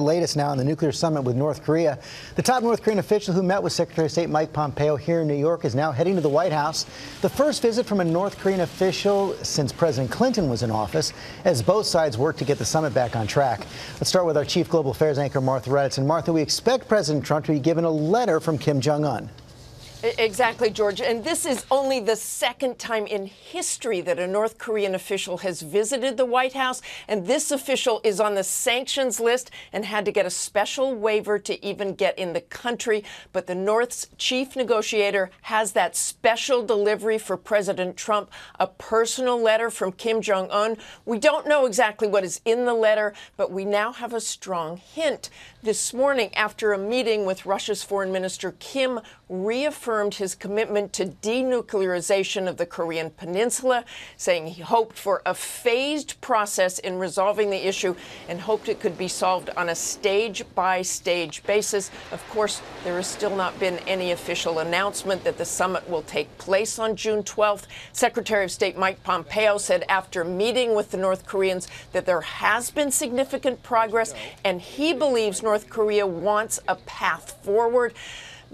Latest now on the nuclear summit with North Korea. The top North Korean official who met with Secretary of State Mike Pompeo here in New York is now heading to the White House. The first visit from a North Korean official since President Clinton was in office, as both sides work to get the summit back on track. Let's start with our chief global affairs anchor, Martha Raddatz. And Martha, we expect President Trump to be given a letter from Kim Jong un. Exactly, George. And this is only the second time in history that a North Korean official has visited the White House. And this official is on the sanctions list and had to get a special waiver to even get in the country. But the North's chief negotiator has that special delivery for President Trump, a personal letter from Kim Jong un. We don't know exactly what is in the letter, but we now have a strong hint. This morning, after a meeting with Russia's foreign minister, Kim reaffirmed reaffirmed his commitment to denuclearization of the Korean Peninsula, saying he hoped for a phased process in resolving the issue and hoped it could be solved on a stage by stage basis. Of course, there has still not been any official announcement that the summit will take place on June 12th. Secretary of State Mike Pompeo said after meeting with the North Koreans that there has been significant progress and he believes North Korea wants a path forward.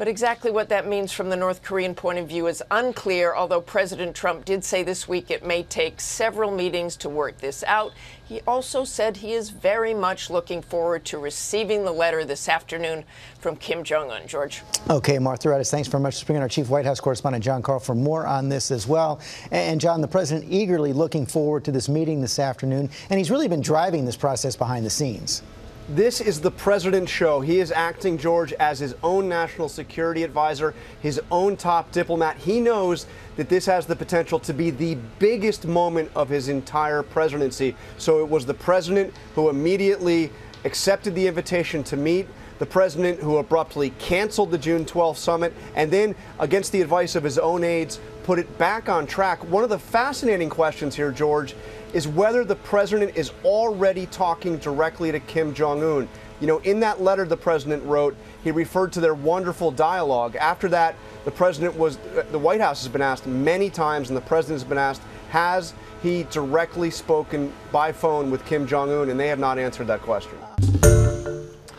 But exactly what that means from the North Korean point of view is unclear, although President Trump did say this week it may take several meetings to work this out. He also said he is very much looking forward to receiving the letter this afternoon from Kim Jong un. George. Okay, Martha Raddatz, thanks very much for bringing our chief White House correspondent, John Karl, for more on this as well. And, John, the president eagerly looking forward to this meeting this afternoon, and he's really been driving this process behind the scenes. This is the president's show. He is acting, George, as his own national security advisor, his own top diplomat. He knows that this has the potential to be the biggest moment of his entire presidency. So it was the president who immediately accepted the invitation to meet the president who abruptly canceled the June 12th summit and then, against the advice of his own aides, put it back on track. One of the fascinating questions here, George, is whether the president is already talking directly to Kim Jong un. You know, in that letter the president wrote, he referred to their wonderful dialogue. After that, the president was, uh, the White House has been asked many times, and the president has been asked, has he directly spoken by phone with Kim Jong un? And they have not answered that question.